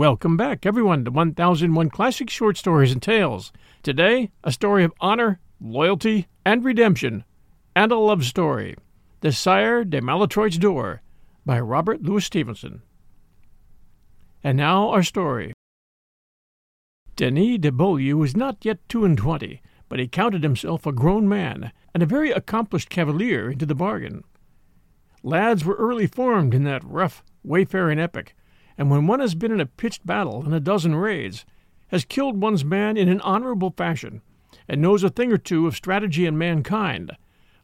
Welcome back, everyone, to 1001 Classic Short Stories and Tales. Today, a story of honor, loyalty, and redemption, and a love story The Sire de Maletroit's Door by Robert Louis Stevenson. And now, our story. Denis de Beaulieu was not yet two and twenty, but he counted himself a grown man, and a very accomplished cavalier into the bargain. Lads were early formed in that rough, wayfaring epoch and when one has been in a pitched battle and a dozen raids, has killed one's man in an honorable fashion, and knows a thing or two of strategy and mankind,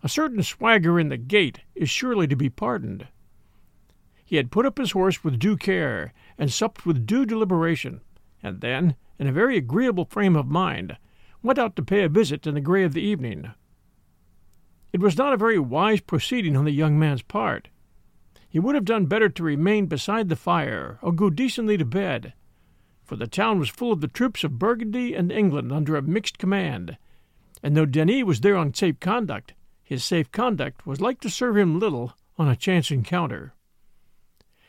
a certain swagger in the gait is surely to be pardoned. He had put up his horse with due care, and supped with due deliberation, and then, in a very agreeable frame of mind, went out to pay a visit in the grey of the evening. It was not a very wise proceeding on the young man's part. He would have done better to remain beside the fire or go decently to bed, for the town was full of the troops of Burgundy and England under a mixed command, and though Denis was there on safe conduct, his safe conduct was like to serve him little on a chance encounter.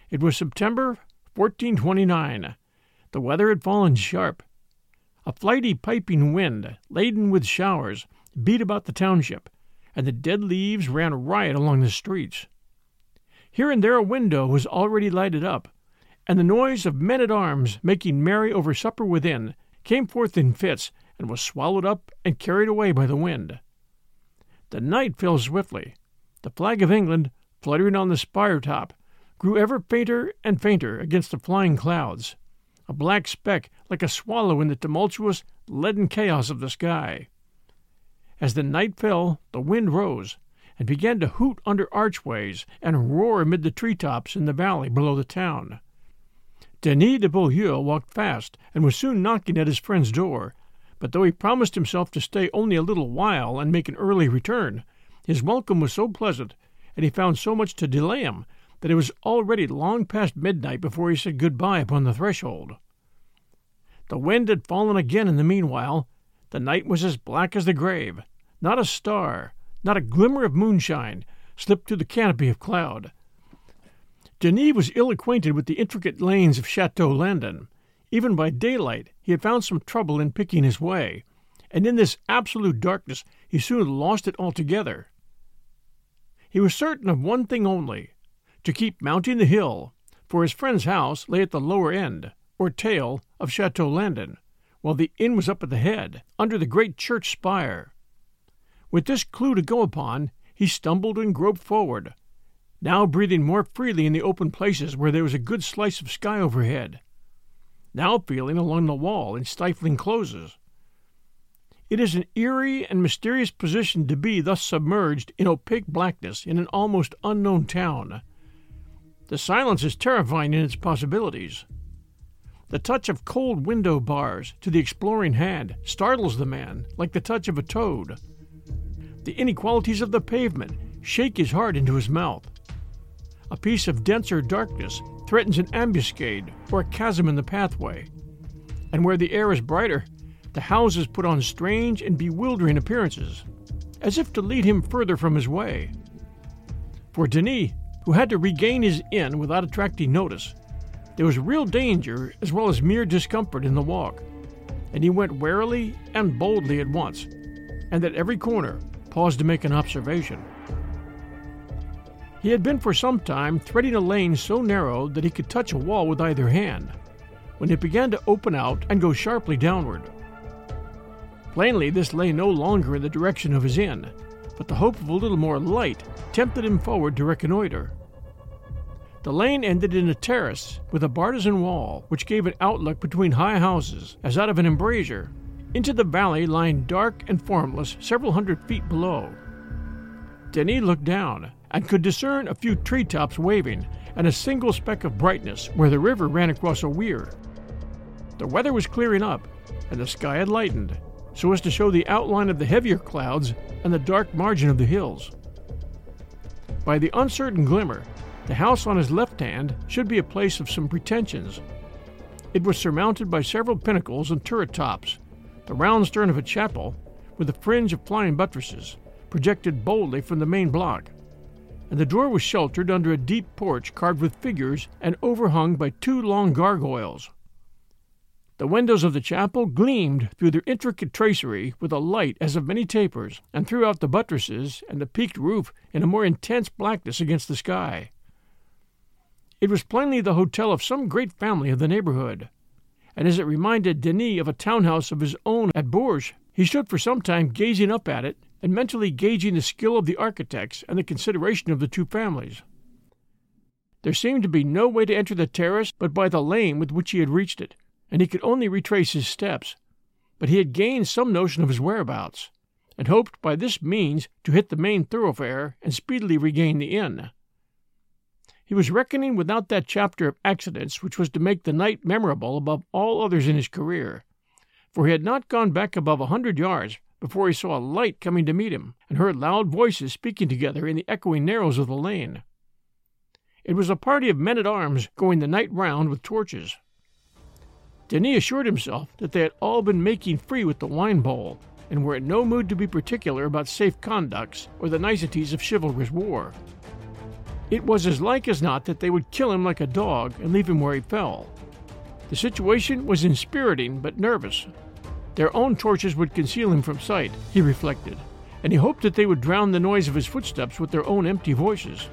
It was September 1429. The weather had fallen sharp. A flighty, piping wind, laden with showers, beat about the township, and the dead leaves ran riot along the streets. Here and there a window was already lighted up, and the noise of men at arms making merry over supper within came forth in fits and was swallowed up and carried away by the wind. The night fell swiftly. The flag of England, fluttering on the spire top, grew ever fainter and fainter against the flying clouds, a black speck like a swallow in the tumultuous, leaden chaos of the sky. As the night fell, the wind rose, and began to hoot under archways and roar amid the tree tops in the valley below the town. Denis de Beaulieu walked fast and was soon knocking at his friend's door, but though he promised himself to stay only a little while and make an early return, his welcome was so pleasant, and he found so much to delay him, that it was already long past midnight before he said good-bye upon the threshold. The wind had fallen again in the meanwhile. The night was as black as the grave. Not a star, not a glimmer of moonshine slipped through the canopy of cloud. Denis was ill acquainted with the intricate lanes of Chateau Landon. Even by daylight he had found some trouble in picking his way, and in this absolute darkness he soon lost it altogether. He was certain of one thing only to keep mounting the hill, for his friend's house lay at the lower end, or tail, of Chateau Landon, while the inn was up at the head, under the great church spire. With this clue to go upon, he stumbled and groped forward, now breathing more freely in the open places where there was a good slice of sky overhead, now feeling along the wall in stifling closes. It is an eerie and mysterious position to be thus submerged in opaque blackness in an almost unknown town. The silence is terrifying in its possibilities. The touch of cold window bars to the exploring hand startles the man like the touch of a toad. The inequalities of the pavement shake his heart into his mouth. A piece of denser darkness threatens an ambuscade or a chasm in the pathway. And where the air is brighter, the houses put on strange and bewildering appearances, as if to lead him further from his way. For Denis, who had to regain his inn without attracting notice, there was real danger as well as mere discomfort in the walk, and he went warily and boldly at once, and at every corner paused to make an observation. He had been for some time threading a lane so narrow that he could touch a wall with either hand, when it began to open out and go sharply downward. Plainly, this lay no longer in the direction of his inn, but the hope of a little more light tempted him forward to reconnoiter. The lane ended in a terrace with a bartizan wall which gave an outlook between high houses, as out of an embrasure, into the valley lying dark and formless several hundred feet below. Denis looked down and could discern a few tree tops waving and a single speck of brightness where the river ran across a weir. The weather was clearing up, and the sky had lightened, so as to show the outline of the heavier clouds and the dark margin of the hills. By the uncertain glimmer, the house on his left hand should be a place of some pretensions. It was surmounted by several pinnacles and turret tops, the round stern of a chapel, with a fringe of flying buttresses, projected boldly from the main block, and the door was sheltered under a deep porch carved with figures and overhung by two long gargoyles, The windows of the chapel gleamed through their intricate tracery with a light as of many tapers, and threw out the buttresses and the peaked roof in a more intense blackness against the sky. It was plainly the hotel of some great family of the neighborhood, and as it reminded Denis of a townhouse of his own at Bourges, he stood for some time gazing up at it and mentally gauging the skill of the architects and the consideration of the two families. There seemed to be no way to enter the terrace but by the lane with which he had reached it, and he could only retrace his steps. But he had gained some notion of his whereabouts, and hoped by this means to hit the main thoroughfare and speedily regain the inn. He was reckoning without that chapter of accidents which was to make the night memorable above all others in his career, for he had not gone back above a hundred yards before he saw a light coming to meet him, and heard loud voices speaking together in the echoing narrows of the lane. It was a party of men at arms going the night round with torches. Denis assured himself that they had all been making free with the wine bowl, and were in no mood to be particular about safe conducts or the niceties of chivalrous war. It was as like as not that they would kill him like a dog and leave him where he fell. The situation was inspiriting but nervous. Their own torches would conceal him from sight, he reflected, and he hoped that they would drown the noise of his footsteps with their own empty voices.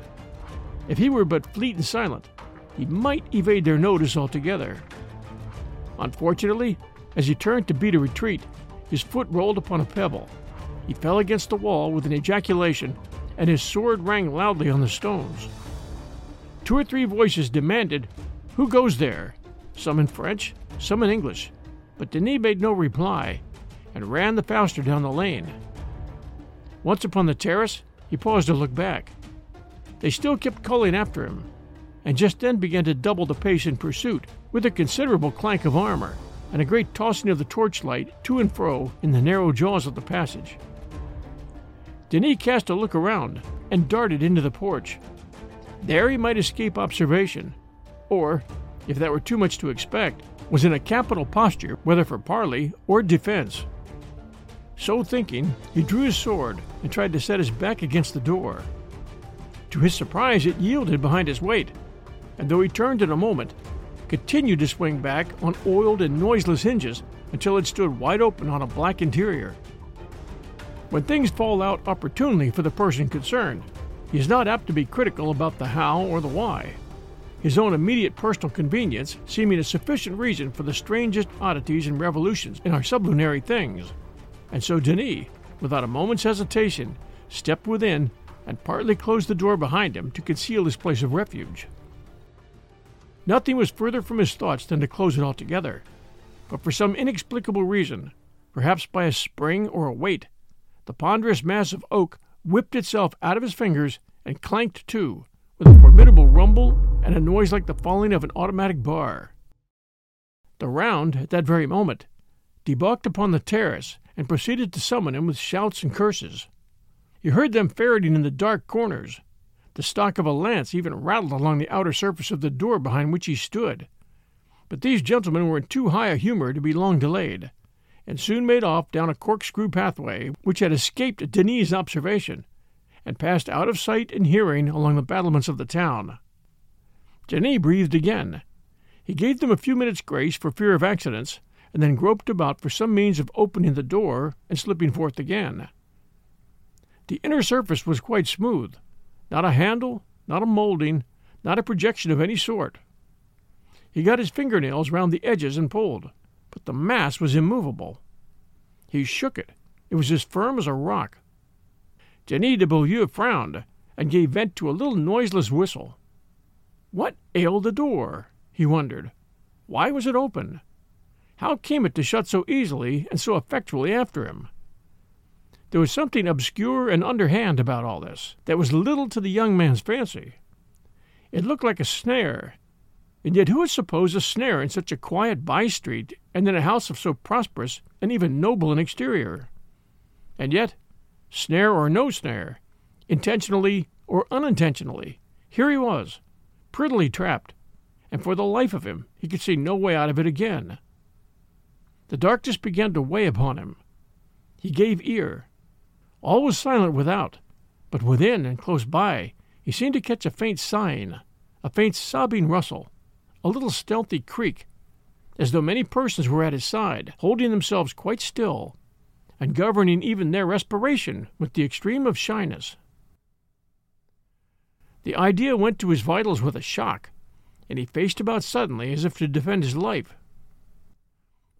If he were but fleet and silent, he might evade their notice altogether. Unfortunately, as he turned to beat a retreat, his foot rolled upon a pebble. He fell against the wall with an ejaculation, and his sword rang loudly on the stones. Two or three voices demanded, Who goes there? Some in French, some in English, but Denis made no reply, and ran the faster down the lane. Once upon the terrace, he paused to look back. They still kept calling after him, and just then began to double the pace in pursuit, with a considerable clank of armor and a great tossing of the torchlight to and fro in the narrow jaws of the passage. Denis cast a look around and darted into the porch. There he might escape observation, or, if that were too much to expect, was in a capital posture whether for parley or defense. So thinking, he drew his sword and tried to set his back against the door. To his surprise, it yielded behind his weight, and though he turned in a moment, continued to swing back on oiled and noiseless hinges until it stood wide open on a black interior. When things fall out opportunely for the person concerned, he is not apt to be critical about the how or the why, his own immediate personal convenience seeming a sufficient reason for the strangest oddities and revolutions in our sublunary things. And so Denis, without a moment's hesitation, stepped within and partly closed the door behind him to conceal his place of refuge. Nothing was further from his thoughts than to close it altogether, but for some inexplicable reason, perhaps by a spring or a weight, the ponderous mass of oak whipped itself out of his fingers and clanked to, with a formidable rumble and a noise like the falling of an automatic bar. The round, at that very moment, debouched upon the terrace and proceeded to summon him with shouts and curses. You heard them ferreting in the dark corners, the stock of a lance even rattled along the outer surface of the door behind which he stood. But these gentlemen were in too high a humor to be long delayed, and soon made off down a corkscrew pathway which had escaped Denis's observation, and passed out of sight and hearing along the battlements of the town. Denis breathed again. He gave them a few minutes' grace for fear of accidents, and then groped about for some means of opening the door and slipping forth again. The inner surface was quite smooth, not a handle, not a molding, not a projection of any sort. He got his fingernails round the edges and pulled, but the mass was immovable. He shook it. It was as firm as a rock. Denis de Beaulieu frowned and gave vent to a little noiseless whistle. What ailed the door? he wondered. Why was it open? How came it to shut so easily and so effectually after him? There was something obscure and underhand about all this that was little to the young man's fancy. It looked like a snare, and yet who would suppose a snare in such a quiet by street and in a house of so prosperous and even noble an exterior? And yet, snare or no snare, intentionally or unintentionally, here he was, prettily trapped, and for the life of him he could see no way out of it again. The darkness began to weigh upon him. He gave ear, all was silent without, but within and close by he seemed to catch a faint sighing, a faint sobbing rustle, a little stealthy creak, as though many persons were at his side, holding themselves quite still, and governing even their respiration with the extreme of shyness. The idea went to his vitals with a shock, and he faced about suddenly as if to defend his life.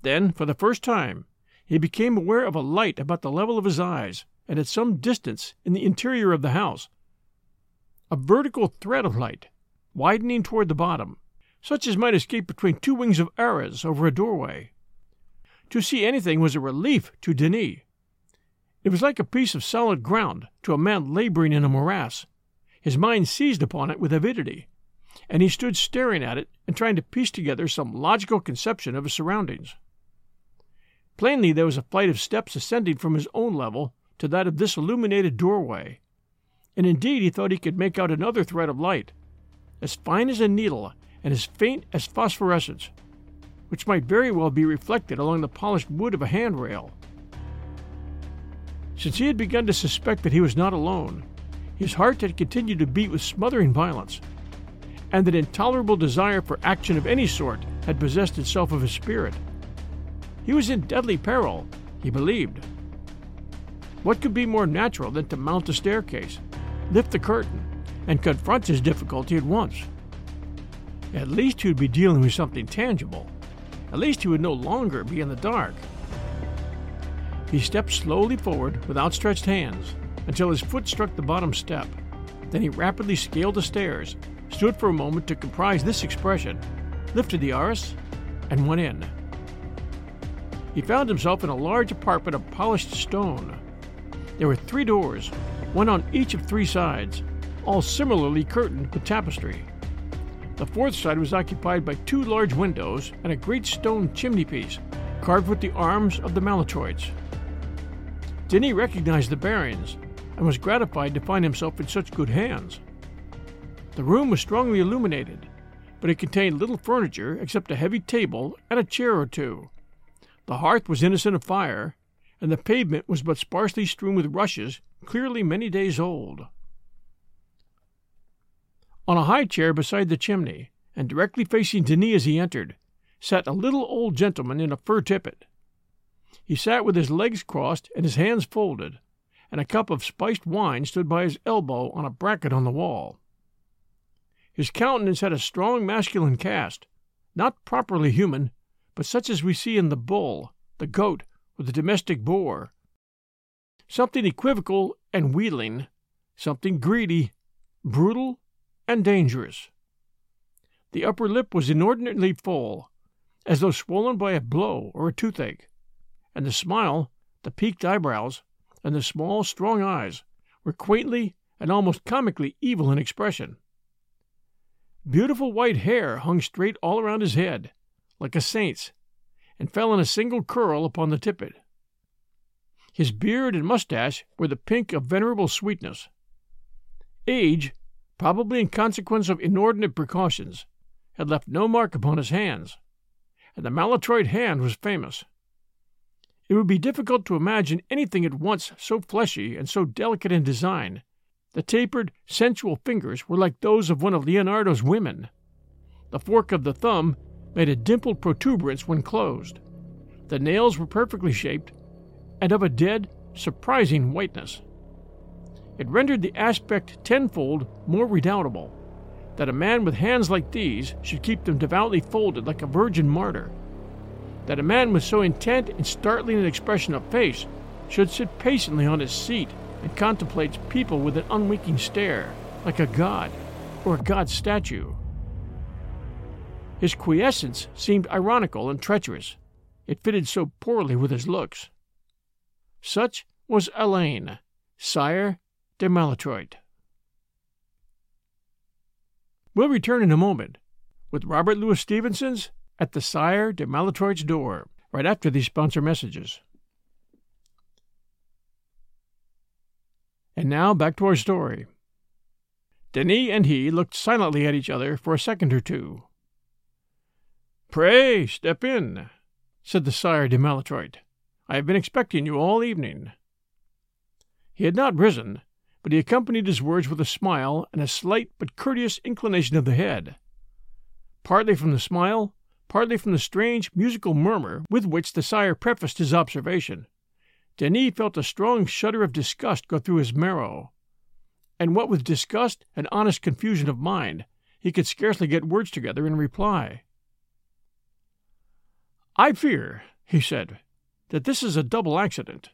Then, for the first time, he became aware of a light about the level of his eyes and at some distance in the interior of the house. A vertical thread of light, widening toward the bottom, such as might escape between two wings of arras over a doorway. To see anything was a relief to Denis. It was like a piece of solid ground to a man laboring in a morass. His mind seized upon it with avidity, and he stood staring at it and trying to piece together some logical conception of his surroundings. Plainly, there was a flight of steps ascending from his own level to that of this illuminated doorway, and indeed he thought he could make out another thread of light, as fine as a needle and as faint as phosphorescence, which might very well be reflected along the polished wood of a handrail. Since he had begun to suspect that he was not alone, his heart had continued to beat with smothering violence, and an intolerable desire for action of any sort had possessed itself of his spirit. He was in deadly peril, he believed. What could be more natural than to mount the staircase, lift the curtain, and confront his difficulty at once? At least he would be dealing with something tangible. At least he would no longer be in the dark. He stepped slowly forward with outstretched hands until his foot struck the bottom step. Then he rapidly scaled the stairs, stood for a moment to comprise this expression, lifted the arras, and went in. He found himself in a large apartment of polished stone. There were three doors, one on each of three sides, all similarly curtained with tapestry. The fourth side was occupied by two large windows and a great stone chimney piece, carved with the arms of the Maletroits. Denis recognized the bearings and was gratified to find himself in such good hands. The room was strongly illuminated, but it contained little furniture except a heavy table and a chair or two. The hearth was innocent of fire, and the pavement was but sparsely strewn with rushes clearly many days old. On a high chair beside the chimney, and directly facing Denis as he entered, sat a little old gentleman in a fur tippet. He sat with his legs crossed and his hands folded, and a cup of spiced wine stood by his elbow on a bracket on the wall. His countenance had a strong masculine cast, not properly human, but such as we see in the bull, the goat, or the domestic boar. Something equivocal and wheedling, something greedy, brutal, and dangerous. The upper lip was inordinately full, as though swollen by a blow or a toothache, and the smile, the peaked eyebrows, and the small, strong eyes were quaintly and almost comically evil in expression. Beautiful white hair hung straight all around his head, like a saint's, and fell in a single curl upon the tippet. His beard and mustache were the pink of venerable sweetness. Age probably in consequence of inordinate precautions, had left no mark upon his hands, and the Maletroit hand was famous. It would be difficult to imagine anything at once so fleshy and so delicate in design. The tapered, sensual fingers were like those of one of Leonardo's women. The fork of the thumb made a dimpled protuberance when closed. The nails were perfectly shaped and of a dead, surprising whiteness. It rendered the aspect tenfold more redoubtable that a man with hands like these should keep them devoutly folded like a virgin martyr. That a man with so intent and startling an expression of face should sit patiently on his seat and contemplate people with an unwinking stare, like a god or a god statue. His quiescence seemed ironical and treacherous. It fitted so poorly with his looks. Such was Alain, sire de Maletroit. We'll return in a moment with Robert Louis Stevenson's At the Sire de Maletroit's Door, right after these sponsor messages. And now back to our story. Denis and he looked silently at each other for a second or two. Pray step in, said the Sire de Maletroit. I have been expecting you all evening. He had not risen, but he accompanied his words with a smile and a slight but courteous inclination of the head. Partly from the smile, partly from the strange musical murmur with which the sire prefaced his observation, Denis felt a strong shudder of disgust go through his marrow, and what with disgust and honest confusion of mind, he could scarcely get words together in reply. I fear, he said, that this is a double accident.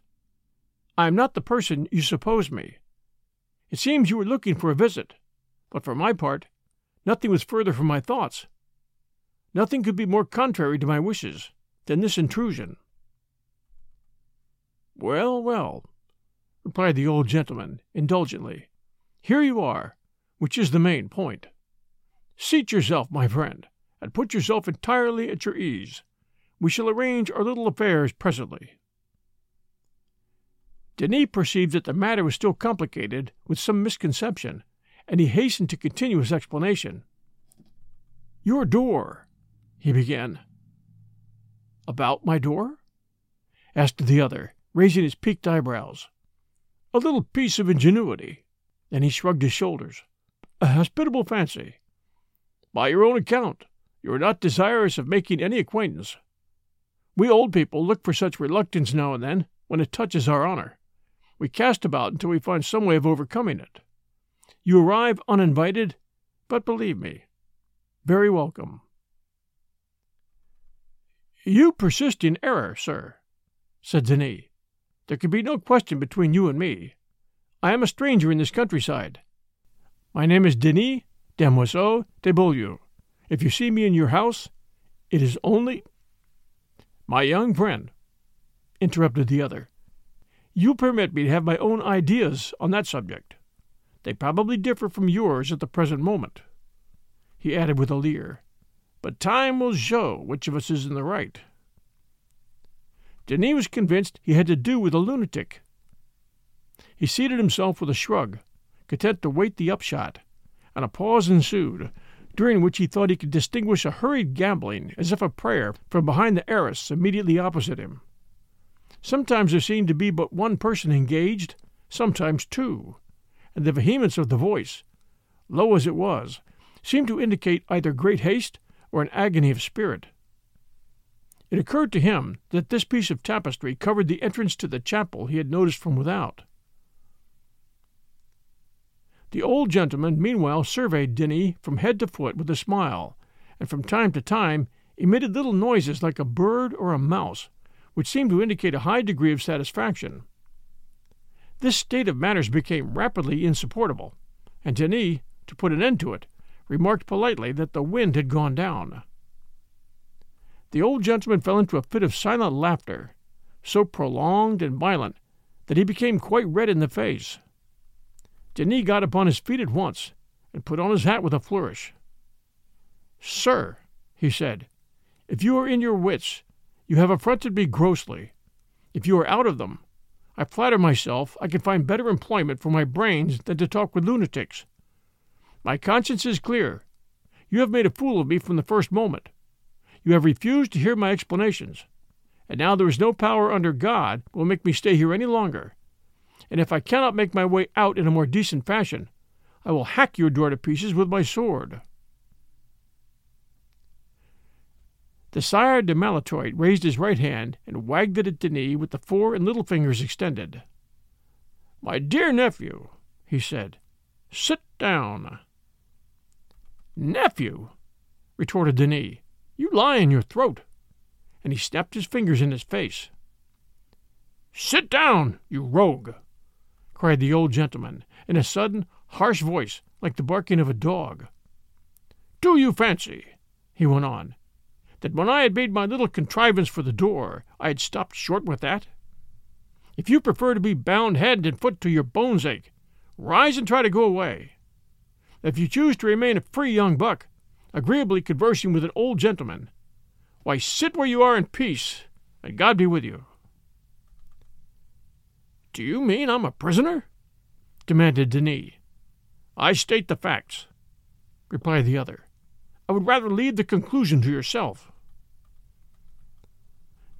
I am not the person you suppose me. It seems you were looking for a visit, but for my part, nothing was further from my thoughts. Nothing could be more contrary to my wishes than this intrusion. Well, well, replied the old gentleman indulgently. Here you are, which is the main point. Seat yourself, my friend, and put yourself entirely at your ease. We shall arrange our little affairs presently. Denis perceived that the matter was still complicated with some misconception, and he hastened to continue his explanation. Your door, he began. About my door? asked the other, raising his peaked eyebrows. A little piece of ingenuity. Then he shrugged his shoulders. A hospitable fancy. By your own account, you are not desirous of making any acquaintance. We old people look for such reluctance now and then when it touches our honor. We cast about until we find some way of overcoming it. You arrive uninvited, but believe me, very welcome. You persist in error, sir, said Denis. There can be no question between you and me. I am a stranger in this countryside. My name is Denis Damoiseau de Beaulieu. If you see me in your house, it is only. My young friend, interrupted the other, you permit me to have my own ideas on that subject. They probably differ from yours at the present moment. He added with a leer, But time will show which of us is in the right. Denis was convinced he had to do with a lunatic. He seated himself with a shrug, content to wait the upshot, and a pause ensued, during which he thought he could distinguish a hurried gambling, as if a prayer, from behind the arras immediately opposite him. Sometimes there seemed to be but one person engaged, sometimes two, and the vehemence of the voice, low as it was, seemed to indicate either great haste or an agony of spirit. It occurred to him that this piece of tapestry covered the entrance to the chapel he had noticed from without. The old gentleman meanwhile surveyed Denis from head to foot with a smile, and from time to time emitted little noises like a bird or a mouse which seemed to indicate a high degree of satisfaction. This state of matters became rapidly insupportable, and Denis, to put an end to it, remarked politely that the wind had gone down. The old gentleman fell into a fit of silent laughter, so prolonged and violent that he became quite red in the face. Denis got upon his feet at once and put on his hat with a flourish. Sir, he said, if you are in your wits, you have affronted me grossly. If you are out of them, I flatter myself I can find better employment for my brains than to talk with lunatics. My conscience is clear. You have made a fool of me from the first moment. You have refused to hear my explanations, and now there is no power under God will make me stay here any longer. And if I cannot make my way out in a more decent fashion, I will hack your door to pieces with my sword. The Sire de Maletroit raised his right hand and wagged it at Denis with the fore and little fingers extended. My dear nephew, he said, sit down. Nephew, retorted Denis, you lie in your throat. And he snapped his fingers in his face. Sit down, you rogue, cried the old gentleman in a sudden, harsh voice like the barking of a dog. Do you fancy, he went on, that when I had made my little contrivance for the door, I had stopped short with that? If you prefer to be bound hand and foot to your bones ache, rise and try to go away. If you choose to remain a free young buck, agreeably conversing with an old gentleman, why sit where you are in peace, and God be with you. Do you mean I'm a prisoner? demanded Denis. I state the facts, replied the other. I would rather leave the conclusion to yourself.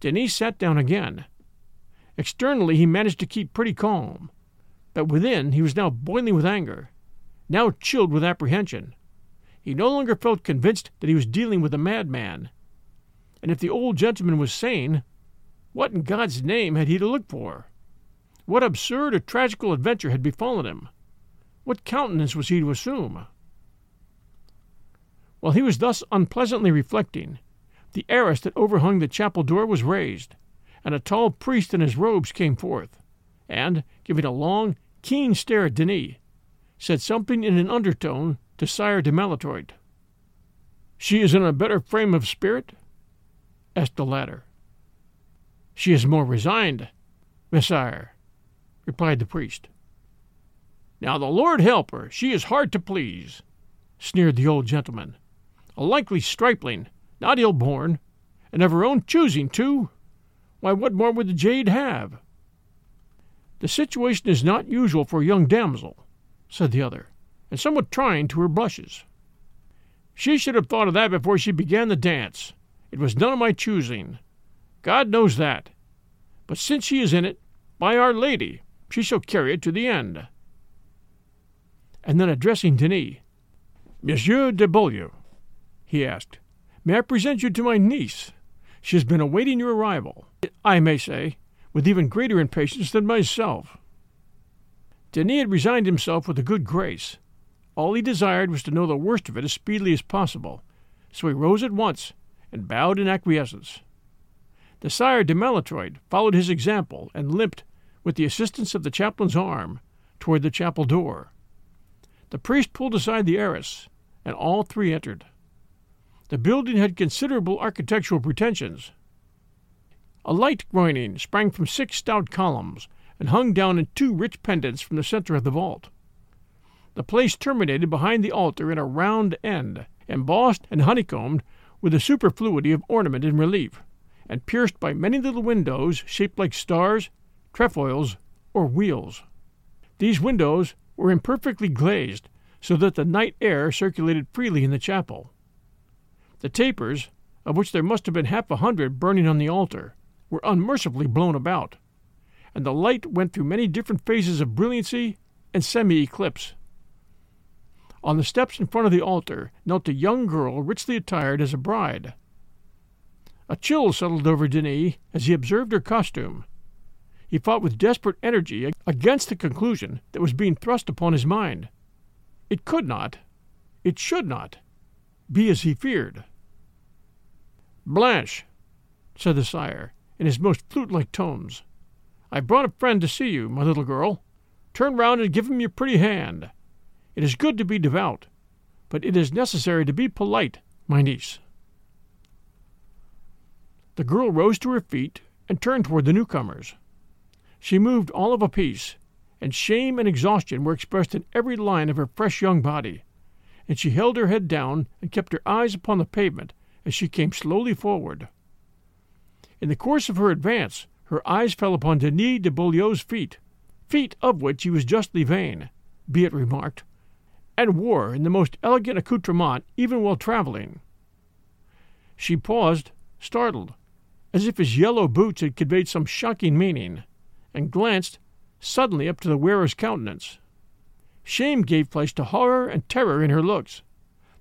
Denis sat down again. Externally, he managed to keep pretty calm, but within he was now boiling with anger, now chilled with apprehension. He no longer felt convinced that he was dealing with a madman, And if the old gentleman was sane, what in God's name had he to look for? What absurd or tragical adventure had befallen him? What countenance was he to assume? While he was thus unpleasantly reflecting, the arras that overhung the chapel door was raised, and a tall priest in his robes came forth, and, giving a long, keen stare at Denis, said something in an undertone to Sire de Maletroit. She is in a better frame of spirit? asked the latter. She is more resigned, Messire, replied the priest. Now the Lord help her, she is hard to please, sneered the old gentleman. A likely stripling, not ill born, and of her own choosing, too. Why, what more would the jade have? The situation is not usual for a young damsel, said the other, and somewhat trying to her blushes. She should have thought of that before she began the dance. It was none of my choosing. God knows that. But since she is in it, by Our Lady, she shall carry it to the end. And then addressing Denis, Monsieur de Beaulieu, he asked, may I present you to my niece? She has been awaiting your arrival, I may say, with even greater impatience than myself. Denis had resigned himself with a good grace. All he desired was to know the worst of it as speedily as possible, so he rose at once and bowed in acquiescence. The sire de Maletroit followed his example and limped, with the assistance of the chaplain's arm, toward the chapel door. The priest pulled aside the arras, and all three entered. The building had considerable architectural pretensions. A light groining sprang from six stout columns and hung down in two rich pendants from the center of the vault. The place terminated behind the altar in a round end, embossed and honeycombed with a superfluity of ornament in relief, and pierced by many little windows shaped like stars, trefoils, or wheels. These windows were imperfectly glazed, so that the night air circulated freely in the chapel. The tapers, of which there must have been half a hundred burning on the altar, were unmercifully blown about, and the light went through many different phases of brilliancy and semi eclipse. On the steps in front of the altar knelt a young girl richly attired as a bride. A chill settled over Denis as he observed her costume. He fought with desperate energy against the conclusion that was being thrust upon his mind. It could not, it should not, be as he feared. Blanche, said the sire, in his most flute like tones, I brought a friend to see you, my little girl. Turn round and give him your pretty hand. It is good to be devout, but it is necessary to be polite, my niece. The girl rose to her feet and turned toward the newcomers. She moved all of a piece, and shame and exhaustion were expressed in every line of her fresh young body, and she held her head down and kept her eyes upon the pavement as she came slowly forward. In the course of her advance, her eyes fell upon Denis de Beaulieu's feet, feet of which he was justly vain, be it remarked, and wore in the most elegant accoutrement even while traveling. She paused, startled, as if his yellow boots had conveyed some shocking meaning, and glanced suddenly up to the wearer's countenance. Shame gave place to horror and terror in her looks.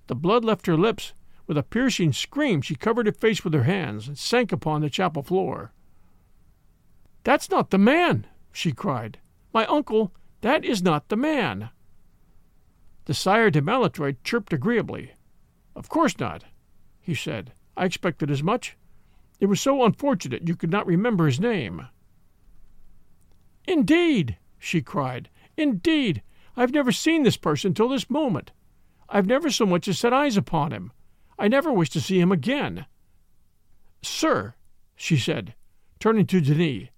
The blood left her lips. With a piercing scream, she covered her face with her hands and sank upon the chapel floor. That's not the man, she cried. My uncle, that is not the man. The sire de Maletroit chirped agreeably. Of course not, he said. I expected as much. It was so unfortunate you could not remember his name. Indeed, she cried. Indeed, I've never seen this person till this moment. I've never so much as set eyes upon him. I never wish to see him again. Sir, she said, turning to Denis,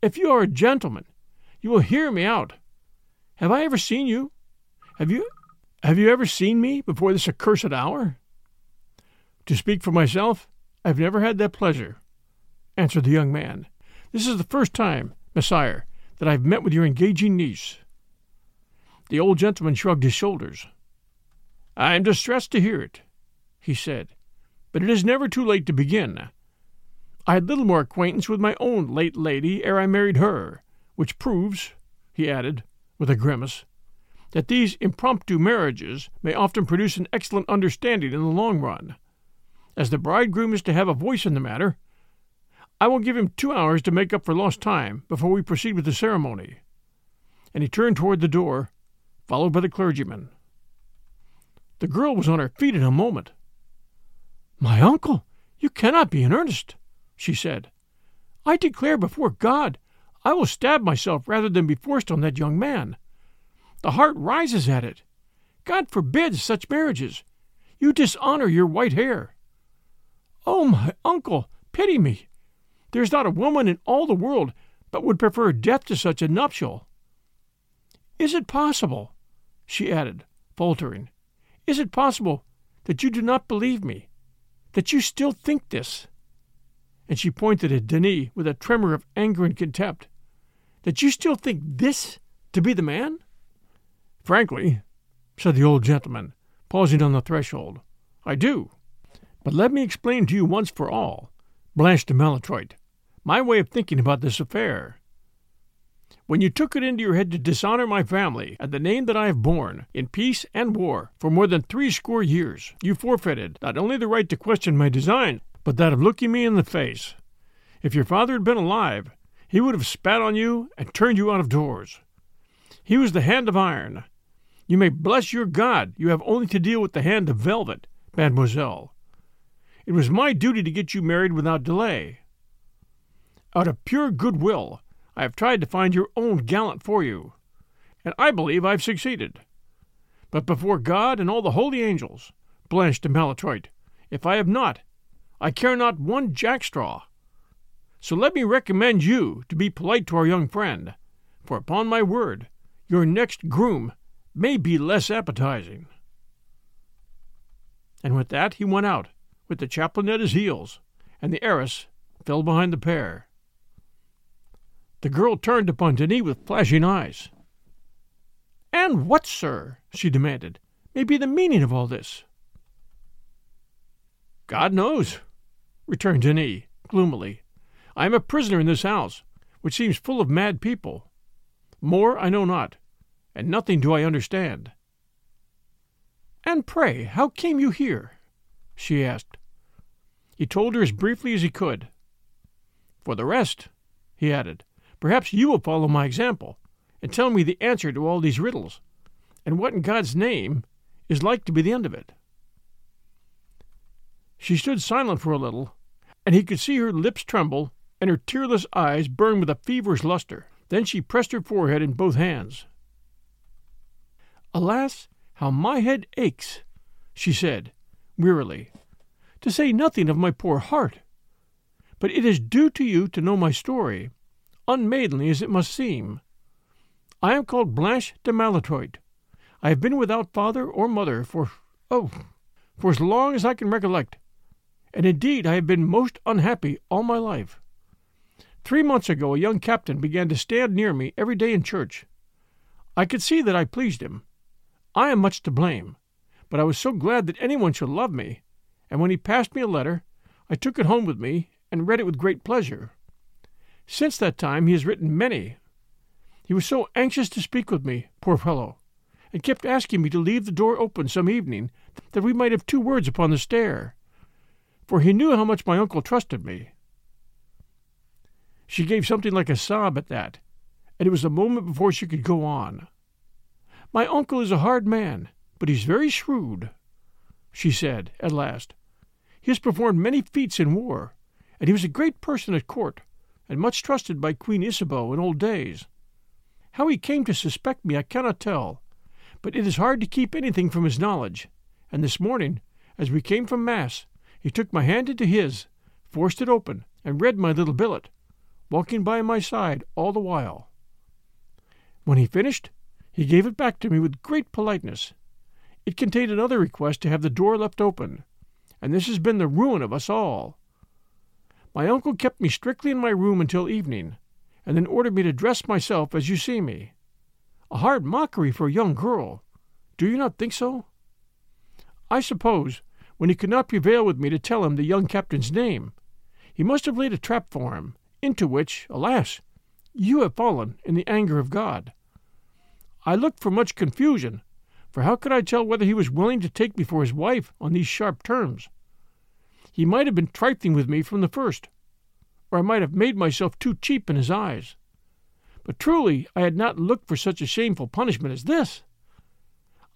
if you are a gentleman, you will hear me out. Have I ever seen you? Have you have you ever seen me before this accursed hour? To speak for myself, I have never had that pleasure, answered the young man. This is the first time, Messire, that I have met with your engaging niece. The old gentleman shrugged his shoulders. I am distressed to hear it, he said, but it is never too late to begin. I had little more acquaintance with my own late lady ere I married her, which proves, he added, with a grimace, that these impromptu marriages may often produce an excellent understanding in the long run. as the bridegroom is to have a voice in the matter, I will give him two hours to make up for lost time before we proceed with the ceremony. And he turned toward the door, followed by the clergyman. The girl was on her feet in a moment. My uncle, you cannot be in earnest, she said. I declare before God, I will stab myself rather than be forced on that young man. The heart rises at it. God forbids such marriages. You dishonor your white hair. Oh, my uncle, pity me. There's not a woman in all the world but would prefer death to such a nuptial. Is it possible, she added, faltering, is it possible that you do not believe me, that you still think this? And she pointed at Denis with a tremor of anger and contempt. That you still think this to be the man? Frankly, said the old gentleman, pausing on the threshold, I do. But let me explain to you once for all, Blanche de Malétroit, my way of thinking about this affair. When you took it into your head to dishonor my family and the name that I have borne, in peace and war, for more than threescore years, you forfeited not only the right to question my design, but that of looking me in the face. If your father had been alive, he would have spat on you and turned you out of doors. He was the hand of iron. You may bless your God you have only to deal with the hand of velvet, mademoiselle. It was my duty to get you married without delay. Out of pure good will, I have tried to find your own gallant for you, and I believe I've succeeded. But before God and all the holy angels, Blanche de Malétroit, if I have not, I care not one jackstraw. So let me recommend you to be polite to our young friend, for upon my word, your next groom may be less appetizing. And with that he went out, with the chaplain at his heels, and the arras fell behind the pair. The girl turned upon Denis with flashing eyes. And what, sir, she demanded, may be the meaning of all this? God knows, returned Denis, gloomily. I am a prisoner in this house, which seems full of mad people. More I know not, and nothing do I understand. And pray, how came you here? she asked. He told her as briefly as he could. For the rest, he added, perhaps you will follow my example and tell me the answer to all these riddles, and what in God's name is like to be the end of it. She stood silent for a little, and he could see her lips tremble and her tearless eyes burn with a feverish luster. Then she pressed her forehead in both hands. Alas, how my head aches, she said, wearily, to say nothing of my poor heart. But it is due to you to know my story, unmaidenly as it must seem. I am called Blanche de Malétroit. I have been without father or mother for, oh, for as long as I can recollect, and indeed I have been most unhappy all my life. Three months ago a young captain began to stand near me every day in church. I could see that I pleased him. I am much to blame, but I was so glad that anyone should love me, and when he passed me a letter, I took it home with me and read it with great pleasure. Since that time he has written many. He was so anxious to speak with me, poor fellow, and kept asking me to leave the door open some evening that we might have two words upon the stair, for he knew how much my uncle trusted me. She gave something like a sob at that, and it was a moment before she could go on. My uncle is a hard man, but he's very shrewd, she said at last. He has performed many feats in war, and he was a great person at court, and much trusted by Queen Isabeau in old days. How he came to suspect me I cannot tell, but it is hard to keep anything from his knowledge, and this morning, as we came from Mass, he took my hand into his, forced it open, and read my little billet, walking by my side all the while. When he finished, he gave it back to me with great politeness. It contained another request to have the door left open, and this has been the ruin of us all. My uncle kept me strictly in my room until evening, and then ordered me to dress myself as you see me. A hard mockery for a young girl. Do you not think so? I suppose, when he could not prevail with me to tell him the young captain's name, he must have laid a trap for him, into which, alas, you have fallen in the anger of God. I looked for much confusion, for how could I tell whether he was willing to take me for his wife on these sharp terms? He might have been trifling with me from the first, or I might have made myself too cheap in his eyes. But truly I had not looked for such a shameful punishment as this.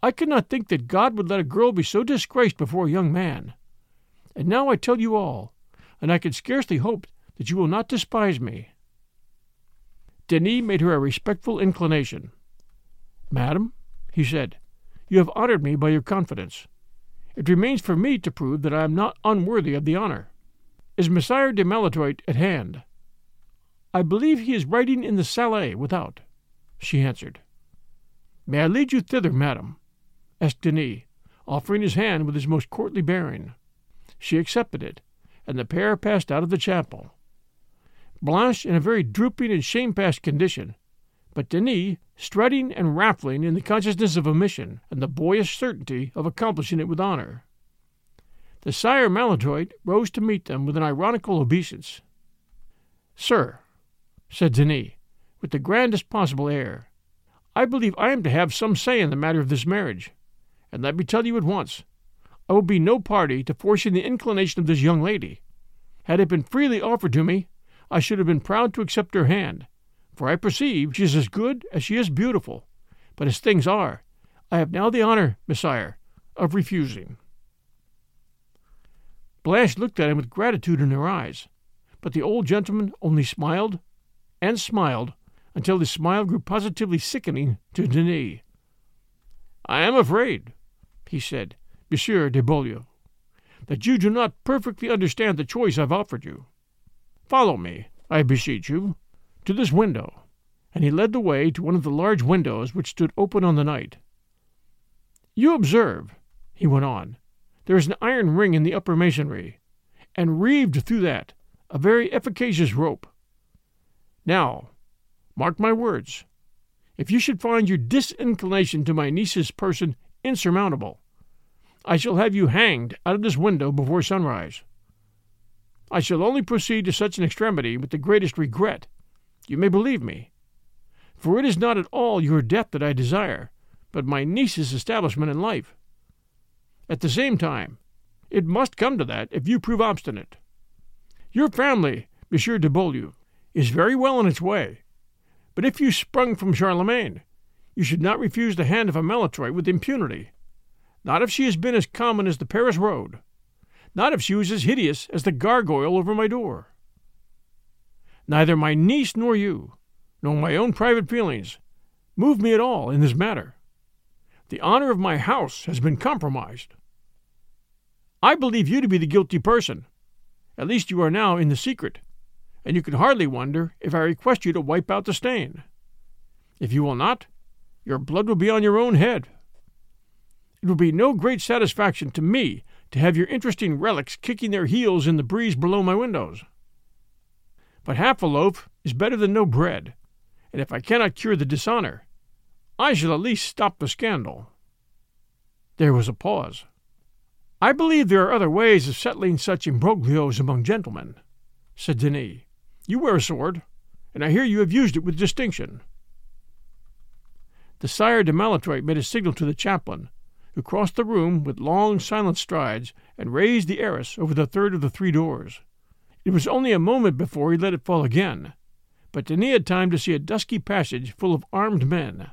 I could not think that God would let a girl be so disgraced before a young man. And now I tell you all, and I can scarcely hope that you will not despise me. Denis made her a respectful inclination. Madam, he said, you have honored me by your confidence. It remains for me to prove that I am not unworthy of the honor. Is Messire de Malétroit at hand? I believe he is writing in the salle without, she answered. May I lead you thither, madam? asked Denis, offering his hand with his most courtly bearing. She accepted it, and the pair passed out of the chapel. Blanche in a very drooping and shamefast condition, but Denis strutting and raffling in the consciousness of a mission and the boyish certainty of accomplishing it with honor. The Sire Malétroit rose to meet them with an ironical obeisance. Sir, said Denis, with the grandest possible air, I believe I am to have some say in the matter of this marriage, and let me tell you at once, I will be no party to forcing the inclination of this young lady. Had it been freely offered to me, I should have been proud to accept her hand, for I perceive she is as good as she is beautiful. But as things are, I have now the honor, Messire, of refusing. Blanche looked at him with gratitude in her eyes, but the old gentleman only smiled and smiled until his smile grew positively sickening to Denis. I am afraid, he said, Monsieur de Beaulieu, that you do not perfectly understand the choice I've offered you. Follow me, I beseech you, to this window. And he led the way to one of the large windows which stood open on the night. You observe, he went on, there is an iron ring in the upper masonry, and reeved through that a very efficacious rope. Now, mark my words, if you should find your disinclination to my niece's person insurmountable, I shall have you hanged out of this window before sunrise. I shall only proceed to such an extremity with the greatest regret, you may believe me. For it is not at all your death that I desire, but my niece's establishment in life. At the same time, it must come to that if you prove obstinate. Your family, Monsieur de Beaulieu, is very well in its way, but if you sprung from Charlemagne, you should not refuse the hand of a Malétroit with impunity, not if she has been as common as the Paris road not if she was as hideous as the gargoyle over my door. Neither my niece nor you, nor my own private feelings, move me at all in this matter. The honor of my house has been compromised. I believe you to be the guilty person. At least you are now in the secret, and you can hardly wonder if I request you to wipe out the stain. If you will not, your blood will be on your own head. It will be no great satisfaction to me to have your interesting relics kicking their heels in the breeze below my windows. But half a loaf is better than no bread, and if I cannot cure the dishonor, I shall at least stop the scandal. There was a pause. I believe there are other ways of settling such imbroglios among gentlemen, said Denis. You wear a sword, and I hear you have used it with distinction. The Sire de Malétroit made a signal to the chaplain, who crossed the room with long, silent strides and raised the arras over the third of the three doors. It was only a moment before he let it fall again, but Denis had time to see a dusky passage full of armed men.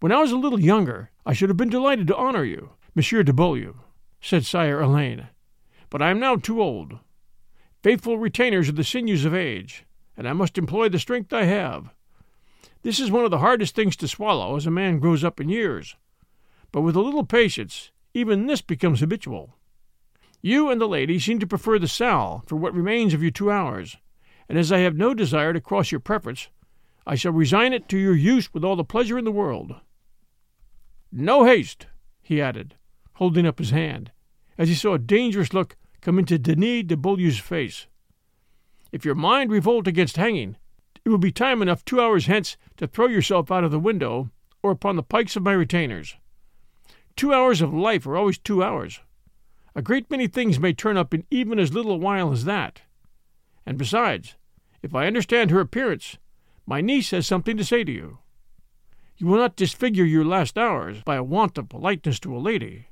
When I was a little younger, I should have been delighted to honor you, Monsieur de Beaulieu, said Sire Alain, but I am now too old. Faithful retainers are the sinews of age, and I must employ the strength I have. This is one of the hardest things to swallow as a man grows up in years but with a little patience, even this becomes habitual. You and the lady seem to prefer the cell for what remains of your two hours, and as I have no desire to cross your preference, I shall resign it to your use with all the pleasure in the world. No haste, he added, holding up his hand, as he saw a dangerous look come into Denis de Beaulieu's face. If your mind revolt against hanging, it will be time enough two hours hence to throw yourself out of the window or upon the pikes of my retainers. Two hours of life are always two hours. A great many things may turn up in even as little a while as that. And besides, if I understand her appearance, my niece has something to say to you. You will not disfigure your last hours by a want of politeness to a lady.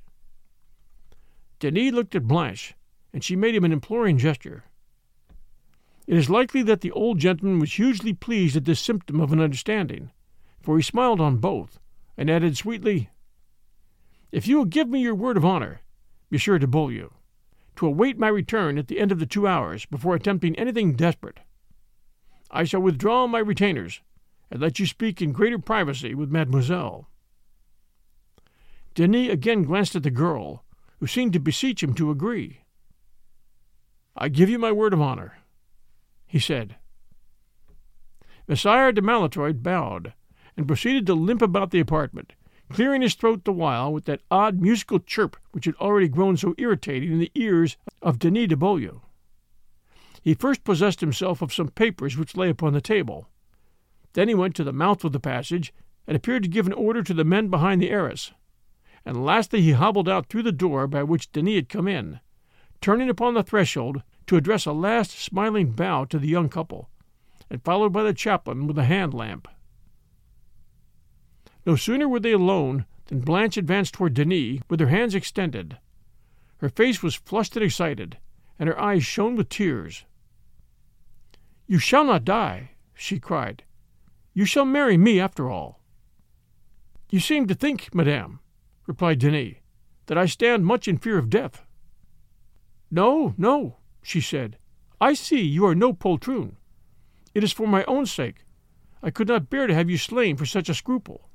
Denis looked at Blanche, and she made him an imploring gesture. It is likely that the old gentleman was hugely pleased at this symptom of an understanding, for he smiled on both, and added sweetly, If you will give me your word of honor, Monsieur de Beaulieu, to await my return at the end of the two hours before attempting anything desperate, I shall withdraw my retainers and let you speak in greater privacy with mademoiselle. Denis again glanced at the girl, who seemed to beseech him to agree. I give you my word of honor, he said. Messire de Maletroit bowed and proceeded to limp about the apartment, clearing his throat the while with that odd musical chirp which had already grown so irritating in the ears of Denis de Beaulieu. He first possessed himself of some papers which lay upon the table. Then he went to the mouth of the passage and appeared to give an order to the men behind the arras and lastly he hobbled out through the door by which Denis had come in, turning upon the threshold to address a last smiling bow to the young couple, and followed by the chaplain with a hand lamp. No sooner were they alone than Blanche advanced toward Denis with her hands extended. Her face was flushed and excited, and her eyes shone with tears. You shall not die, she cried. You shall marry me after all. You seem to think, madame, replied Denis, that I stand much in fear of death. No, no, she said. I see you are no poltroon. It is for my own sake. I could not bear to have you slain for such a scruple.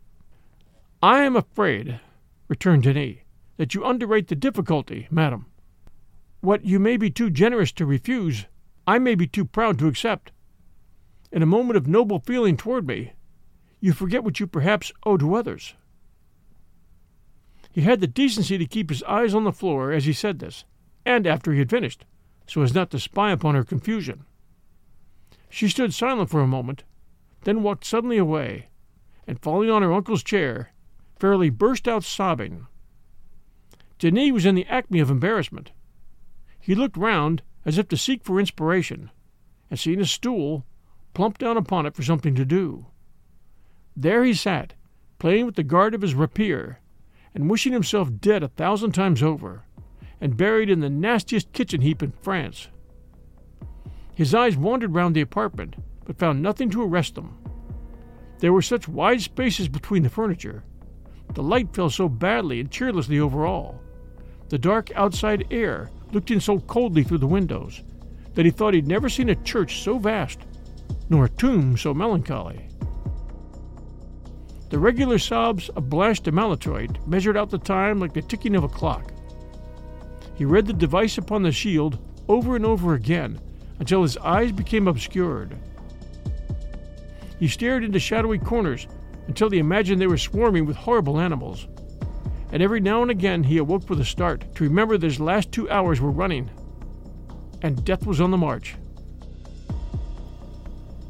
I am afraid, returned Denis, that you underrate the difficulty, madam. What you may be too generous to refuse, I may be too proud to accept. In a moment of noble feeling toward me, you forget what you perhaps owe to others. He had the decency to keep his eyes on the floor as he said this, and after he had finished, so as not to spy upon her confusion. She stood silent for a moment, then walked suddenly away, and falling on her uncle's chair, fairly burst out sobbing. Denis was in the acme of embarrassment. He looked round as if to seek for inspiration, and seeing a stool, plumped down upon it for something to do. There he sat, playing with the guard of his rapier, and wishing himself dead a thousand times over, and buried in the nastiest kitchen heap in France. His eyes wandered round the apartment, but found nothing to arrest them. There were such wide spaces between the furniture. The light fell so badly and cheerlessly over all. The dark outside air looked in so coldly through the windows that he thought he'd never seen a church so vast, nor a tomb so melancholy. The regular sobs of Blanche de Maletroit measured out the time like the ticking of a clock. He read the device upon the shield over and over again until his eyes became obscured. He stared into shadowy corners until he imagined they were swarming with horrible animals. And every now and again he awoke with a start to remember that his last two hours were running, and death was on the march.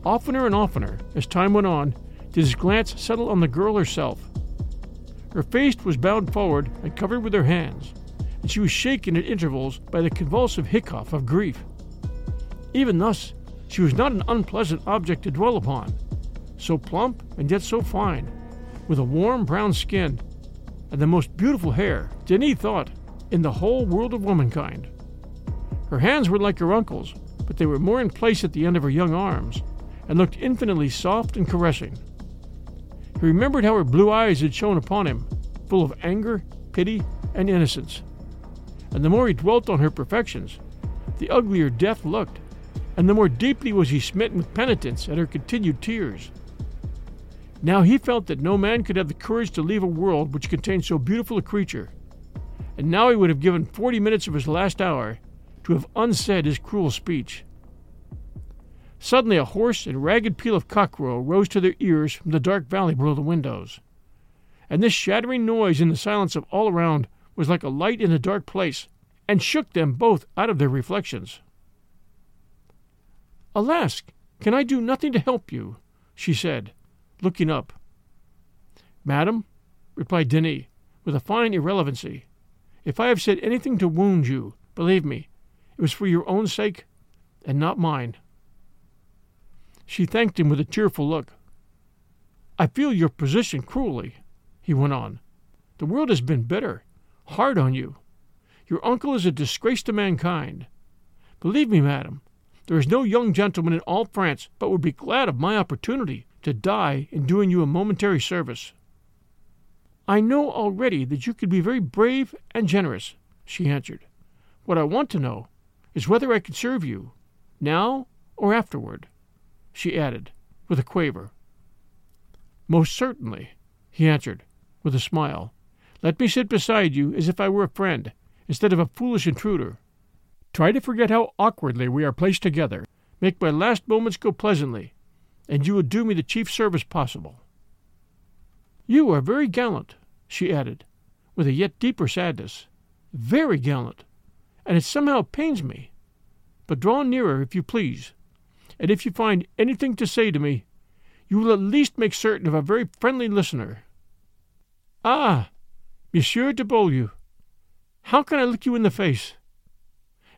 Oftener and oftener, as time went on, did his glance settle on the girl herself. Her face was bowed forward and covered with her hands, and she was shaken at intervals by the convulsive hiccough of grief. Even thus, she was not an unpleasant object to dwell upon, so plump and yet so fine, with a warm brown skin and the most beautiful hair, Denis thought, in the whole world of womankind. Her hands were like her uncle's, but they were more in place at the end of her young arms, and looked infinitely soft and caressing. He remembered how her blue eyes had shone upon him, full of anger, pity, and innocence. And the more he dwelt on her perfections, the uglier death looked, and the more deeply was he smitten with penitence at her continued tears. Now he felt that no man could have the courage to leave a world which contained so beautiful a creature, and now he would have given forty minutes of his last hour to have unsaid his cruel speech. Suddenly, a hoarse and ragged peal of cockcrow rose to their ears from the dark valley below the windows. And this shattering noise in the silence of all around was like a light in a dark place, and shook them both out of their reflections. Alas, can I do nothing to help you? she said, looking up. Madam, replied Denis, with a fine irrelevancy, if I have said anything to wound you, believe me, it was for your own sake and not mine. She thanked him with a tearful look. I feel your position cruelly, he went on. The world has been bitter, hard on you. Your uncle is a disgrace to mankind. Believe me, madam, there is no young gentleman in all France but would be glad of my opportunity to die in doing you a momentary service. I know already that you could be very brave and generous, she answered. What I want to know is whether I can serve you, now or afterward, she added, with a quaver. Most certainly, he answered, with a smile. Let me sit beside you as if I were a friend, instead of a foolish intruder. Try to forget how awkwardly we are placed together. Make my last moments go pleasantly, and you will do me the chief service possible. You are very gallant, she added, with a yet deeper sadness. Very gallant, and it somehow pains me. But draw nearer, if you please, and if you find anything to say to me, you will at least make certain of a very friendly listener. Ah, Monsieur de Beaulieu, how can I look you in the face?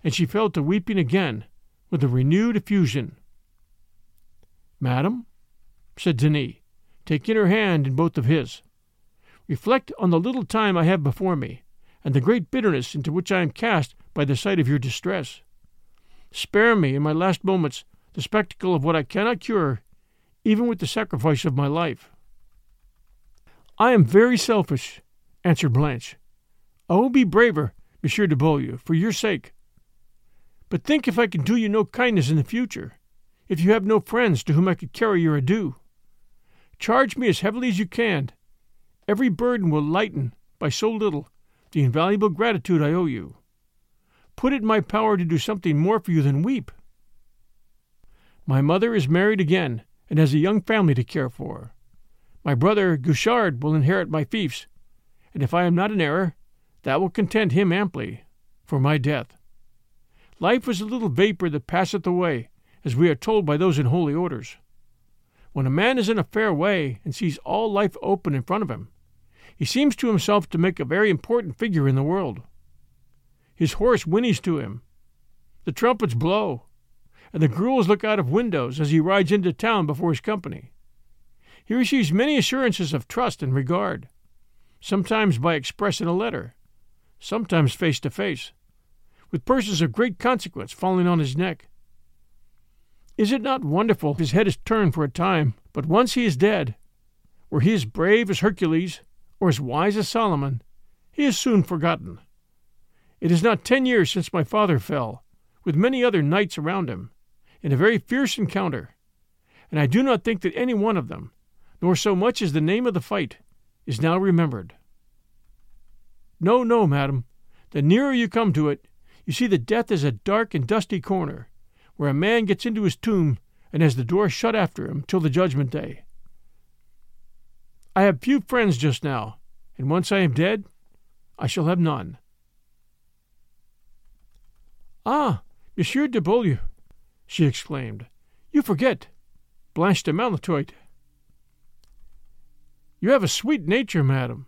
And she fell to weeping again with a renewed effusion. Madam, said Denis, taking her hand in both of his, reflect on the little time I have before me, and the great bitterness into which I am cast by the sight of your distress. Spare me, in my last moments, the spectacle of what I cannot cure, even with the sacrifice of my life. I am very selfish, answered Blanche. I will be braver, Monsieur de Beaulieu, for your sake. But think if I can do you no kindness in the future, if you have no friends to whom I could carry your adieu. Charge me as heavily as you can. Every burden will lighten, by so little, the invaluable gratitude I owe you. Put it in my power to do something more for you than weep. My mother is married again, and has a young family to care for. My brother Guichard will inherit my fiefs, and if I am not in error, that will content him amply for my death. Life is a little vapor that passeth away, as we are told by those in holy orders. When a man is in a fair way and sees all life open in front of him, he seems to himself to make a very important figure in the world. His horse whinnies to him, the trumpets blow, and the girls look out of windows as he rides into town before his company. He receives many assurances of trust and regard, sometimes by express in a letter, sometimes face to face, with persons of great consequence falling on his neck. Is it not wonderful his head is turned for a time, but once he is dead, were he as brave as Hercules or as wise as Solomon, he is soon forgotten. It is not ten years since my father fell, with many other knights around him, in a very fierce encounter, and I do not think that any one of them, nor so much as the name of the fight, is now remembered. No, no, madam. The nearer you come to it, you see that death is a dark and dusty corner, where a man gets into his tomb and has the door shut after him till the judgment day. I have few friends just now, and once I am dead, I shall have none. Ah, Monsieur de Beaulieu, she exclaimed, you forget Blanche de Malétroit. You have a sweet nature, madam,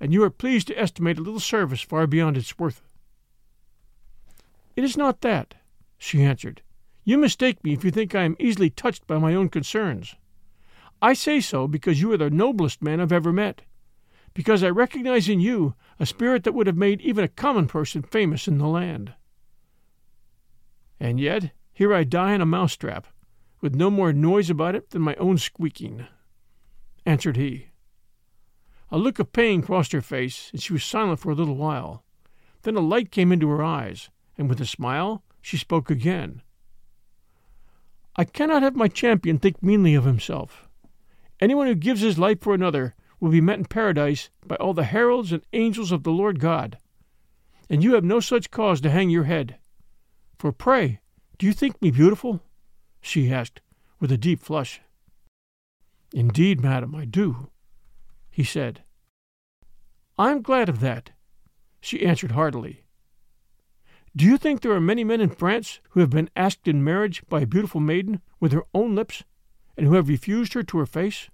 and you are pleased to estimate a little service far beyond its worth. It is not that, she answered. You mistake me if you think I am easily touched by my own concerns. I say so because you are the noblest man I've ever met, because I recognize in you a spirit that would have made even a common person famous in the land. And yet, here I die in a mousetrap, with no more noise about it than my own squeaking, answered he. A look of pain crossed her face, and she was silent for a little while. Then a light came into her eyes, and with a smile she spoke again. I cannot have my champion think meanly of himself. Anyone who gives his life for another will be met in paradise by all the heralds and angels of the Lord God. And you have no such cause to hang your head. For pray, do you think me beautiful? she asked, with a deep flush. Indeed, madam, I do, he said. I'm glad of that, she answered heartily. Do you think there are many men in France who have been asked in marriage by a beautiful maiden with her own lips, and who have refused her to her face?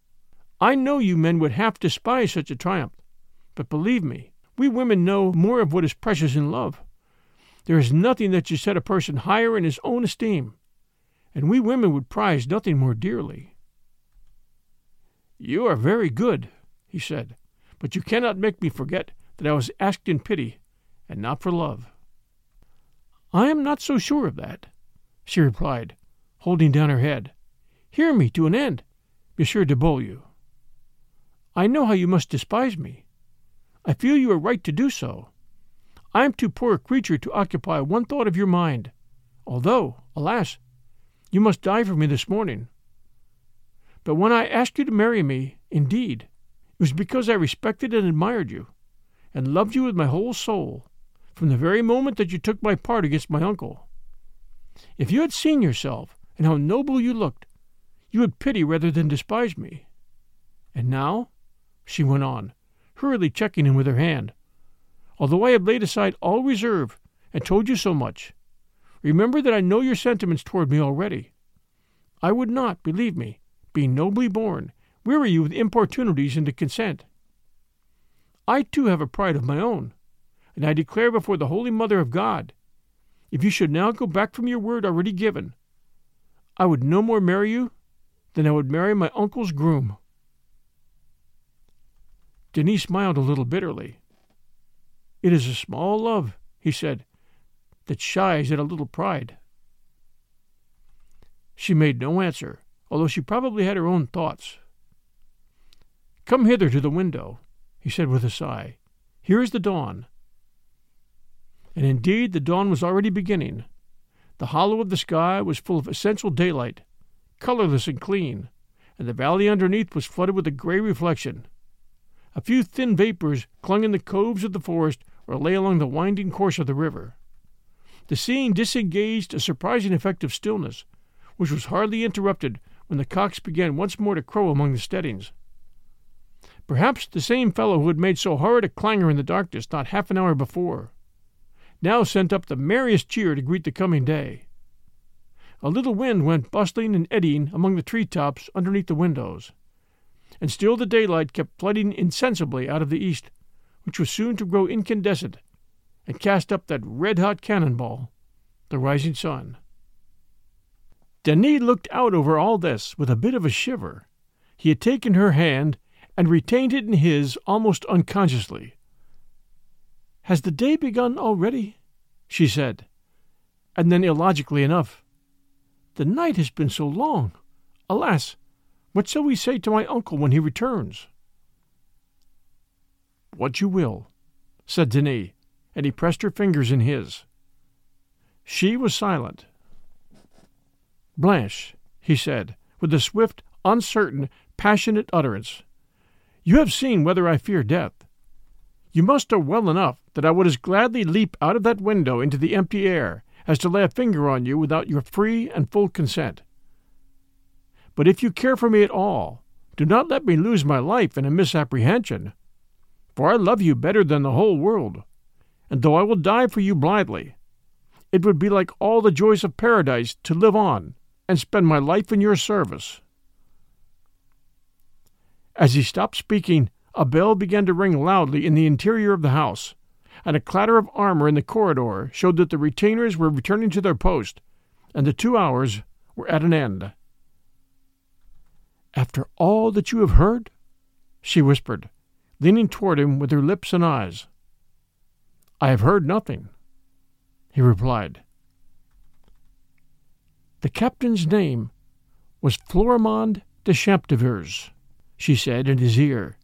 I know you men would half despise such a triumph, but believe me, we women know more of what is precious in love. There is nothing that should set a person higher in his own esteem, and we women would prize nothing more dearly. You are very good, he said, but you cannot make me forget that I was asked in pity, and not for love. I am not so sure of that, she replied, holding down her head. Hear me to an end, Monsieur de Beaulieu. I know how you must despise me. I feel you are right to do so. I am too poor a creature to occupy one thought of your mind, although, alas, you must die for me this morning. But when I asked you to marry me, indeed, it was because I respected and admired you, and loved you with my whole soul, from the very moment that you took my part against my uncle. If you had seen yourself and how noble you looked, you would pity rather than despise me. And now, she went on, hurriedly checking him with her hand, although I have laid aside all reserve and told you so much, remember that I know your sentiments toward me already. I would not, believe me, being nobly born, weary you with importunities into consent. I too have a pride of my own, and I declare before the Holy Mother of God, if you should now go back from your word already given, I would no more marry you than I would marry my uncle's groom. Denis smiled a little bitterly. It is a small love, he said, that shies at a little pride. She made no answer, although she probably had her own thoughts. Come hither to the window, he said with a sigh. Here is the dawn. And indeed the dawn was already beginning. The hollow of the sky was full of essential daylight, colorless and clean, and the valley underneath was flooded with a gray reflection. A few thin vapors clung in the coves of the forest or lay along the winding course of the river. The scene disengaged a surprising effect of stillness, which was hardly interrupted when the cocks began once more to crow among the steadings. Perhaps the same fellow who had made so horrid a clangor in the darkness not half an hour before, now sent up the merriest cheer to greet the coming day. A little wind went bustling and eddying among the tree tops underneath the windows and still the daylight kept flooding insensibly out of the east, which was soon to grow incandescent and cast up that red hot cannonball, the rising sun. Denis looked out over all this with a bit of a shiver. He had taken her hand and retained it in his almost unconsciously. Has the day begun already? she said, and then illogically enough, The night has been so long. Alas, what shall we say to my uncle when he returns? What you will, said Denis, and he pressed her fingers in his. She was silent. Blanche, he said, with a swift, uncertain, passionate utterance, you have seen whether I fear death. You must know well enough that I would as gladly leap out of that window into the empty air as to lay a finger on you without your free and full consent. But if you care for me at all, do not let me lose my life in a misapprehension. For I love you better than the whole world, and though I will die for you blithely, it would be like all the joys of paradise to live on and spend my life in your service. As he stopped speaking, a bell began to ring loudly in the interior of the house, and a clatter of armor in the corridor showed that the retainers were returning to their post, and the two hours were at an end. After all that you have heard? she whispered, leaning toward him with her lips and eyes. I have heard nothing, he replied. The captain's name was Florimond de Champdivers, she said in his ear.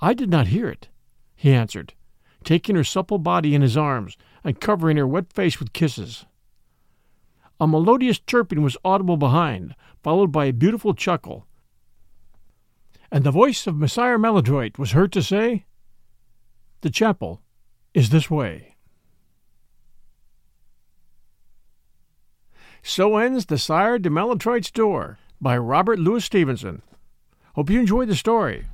I did not hear it, he answered, taking her supple body in his arms and covering her wet face with kisses. A melodious chirping was audible behind, followed by a beautiful chuckle. And the voice of Messire Malétroit was heard to say, The chapel is this way. So ends The Sire de Malétroit's Door by Robert Louis Stevenson. Hope you enjoyed the story.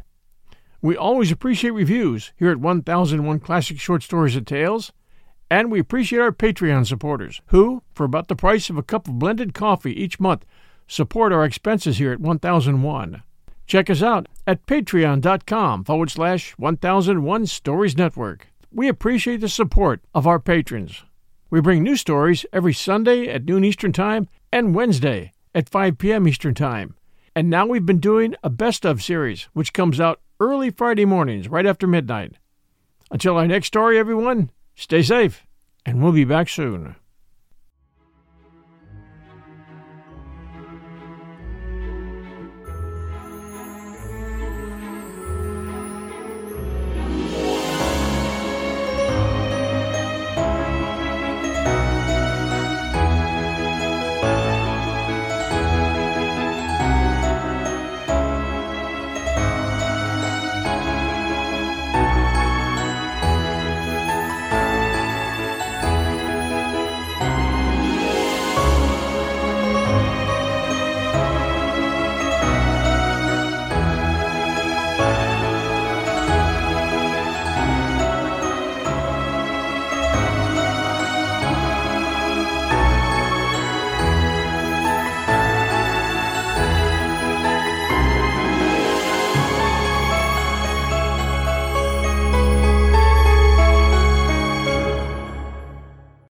We always appreciate reviews here at 1001 Classic Short Stories and Tales. And we appreciate our Patreon supporters who, for about the price of a cup of blended coffee each month, support our expenses here at 1001. Check us out at patreon.com forward slash 1001 Stories Network. We appreciate the support of our patrons. We bring new stories every Sunday at noon Eastern Time and Wednesday at 5 p.m. Eastern Time. And now we've been doing a best of series, which comes out early Friday mornings right after midnight. Until our next story, everyone, stay safe, and we'll be back soon.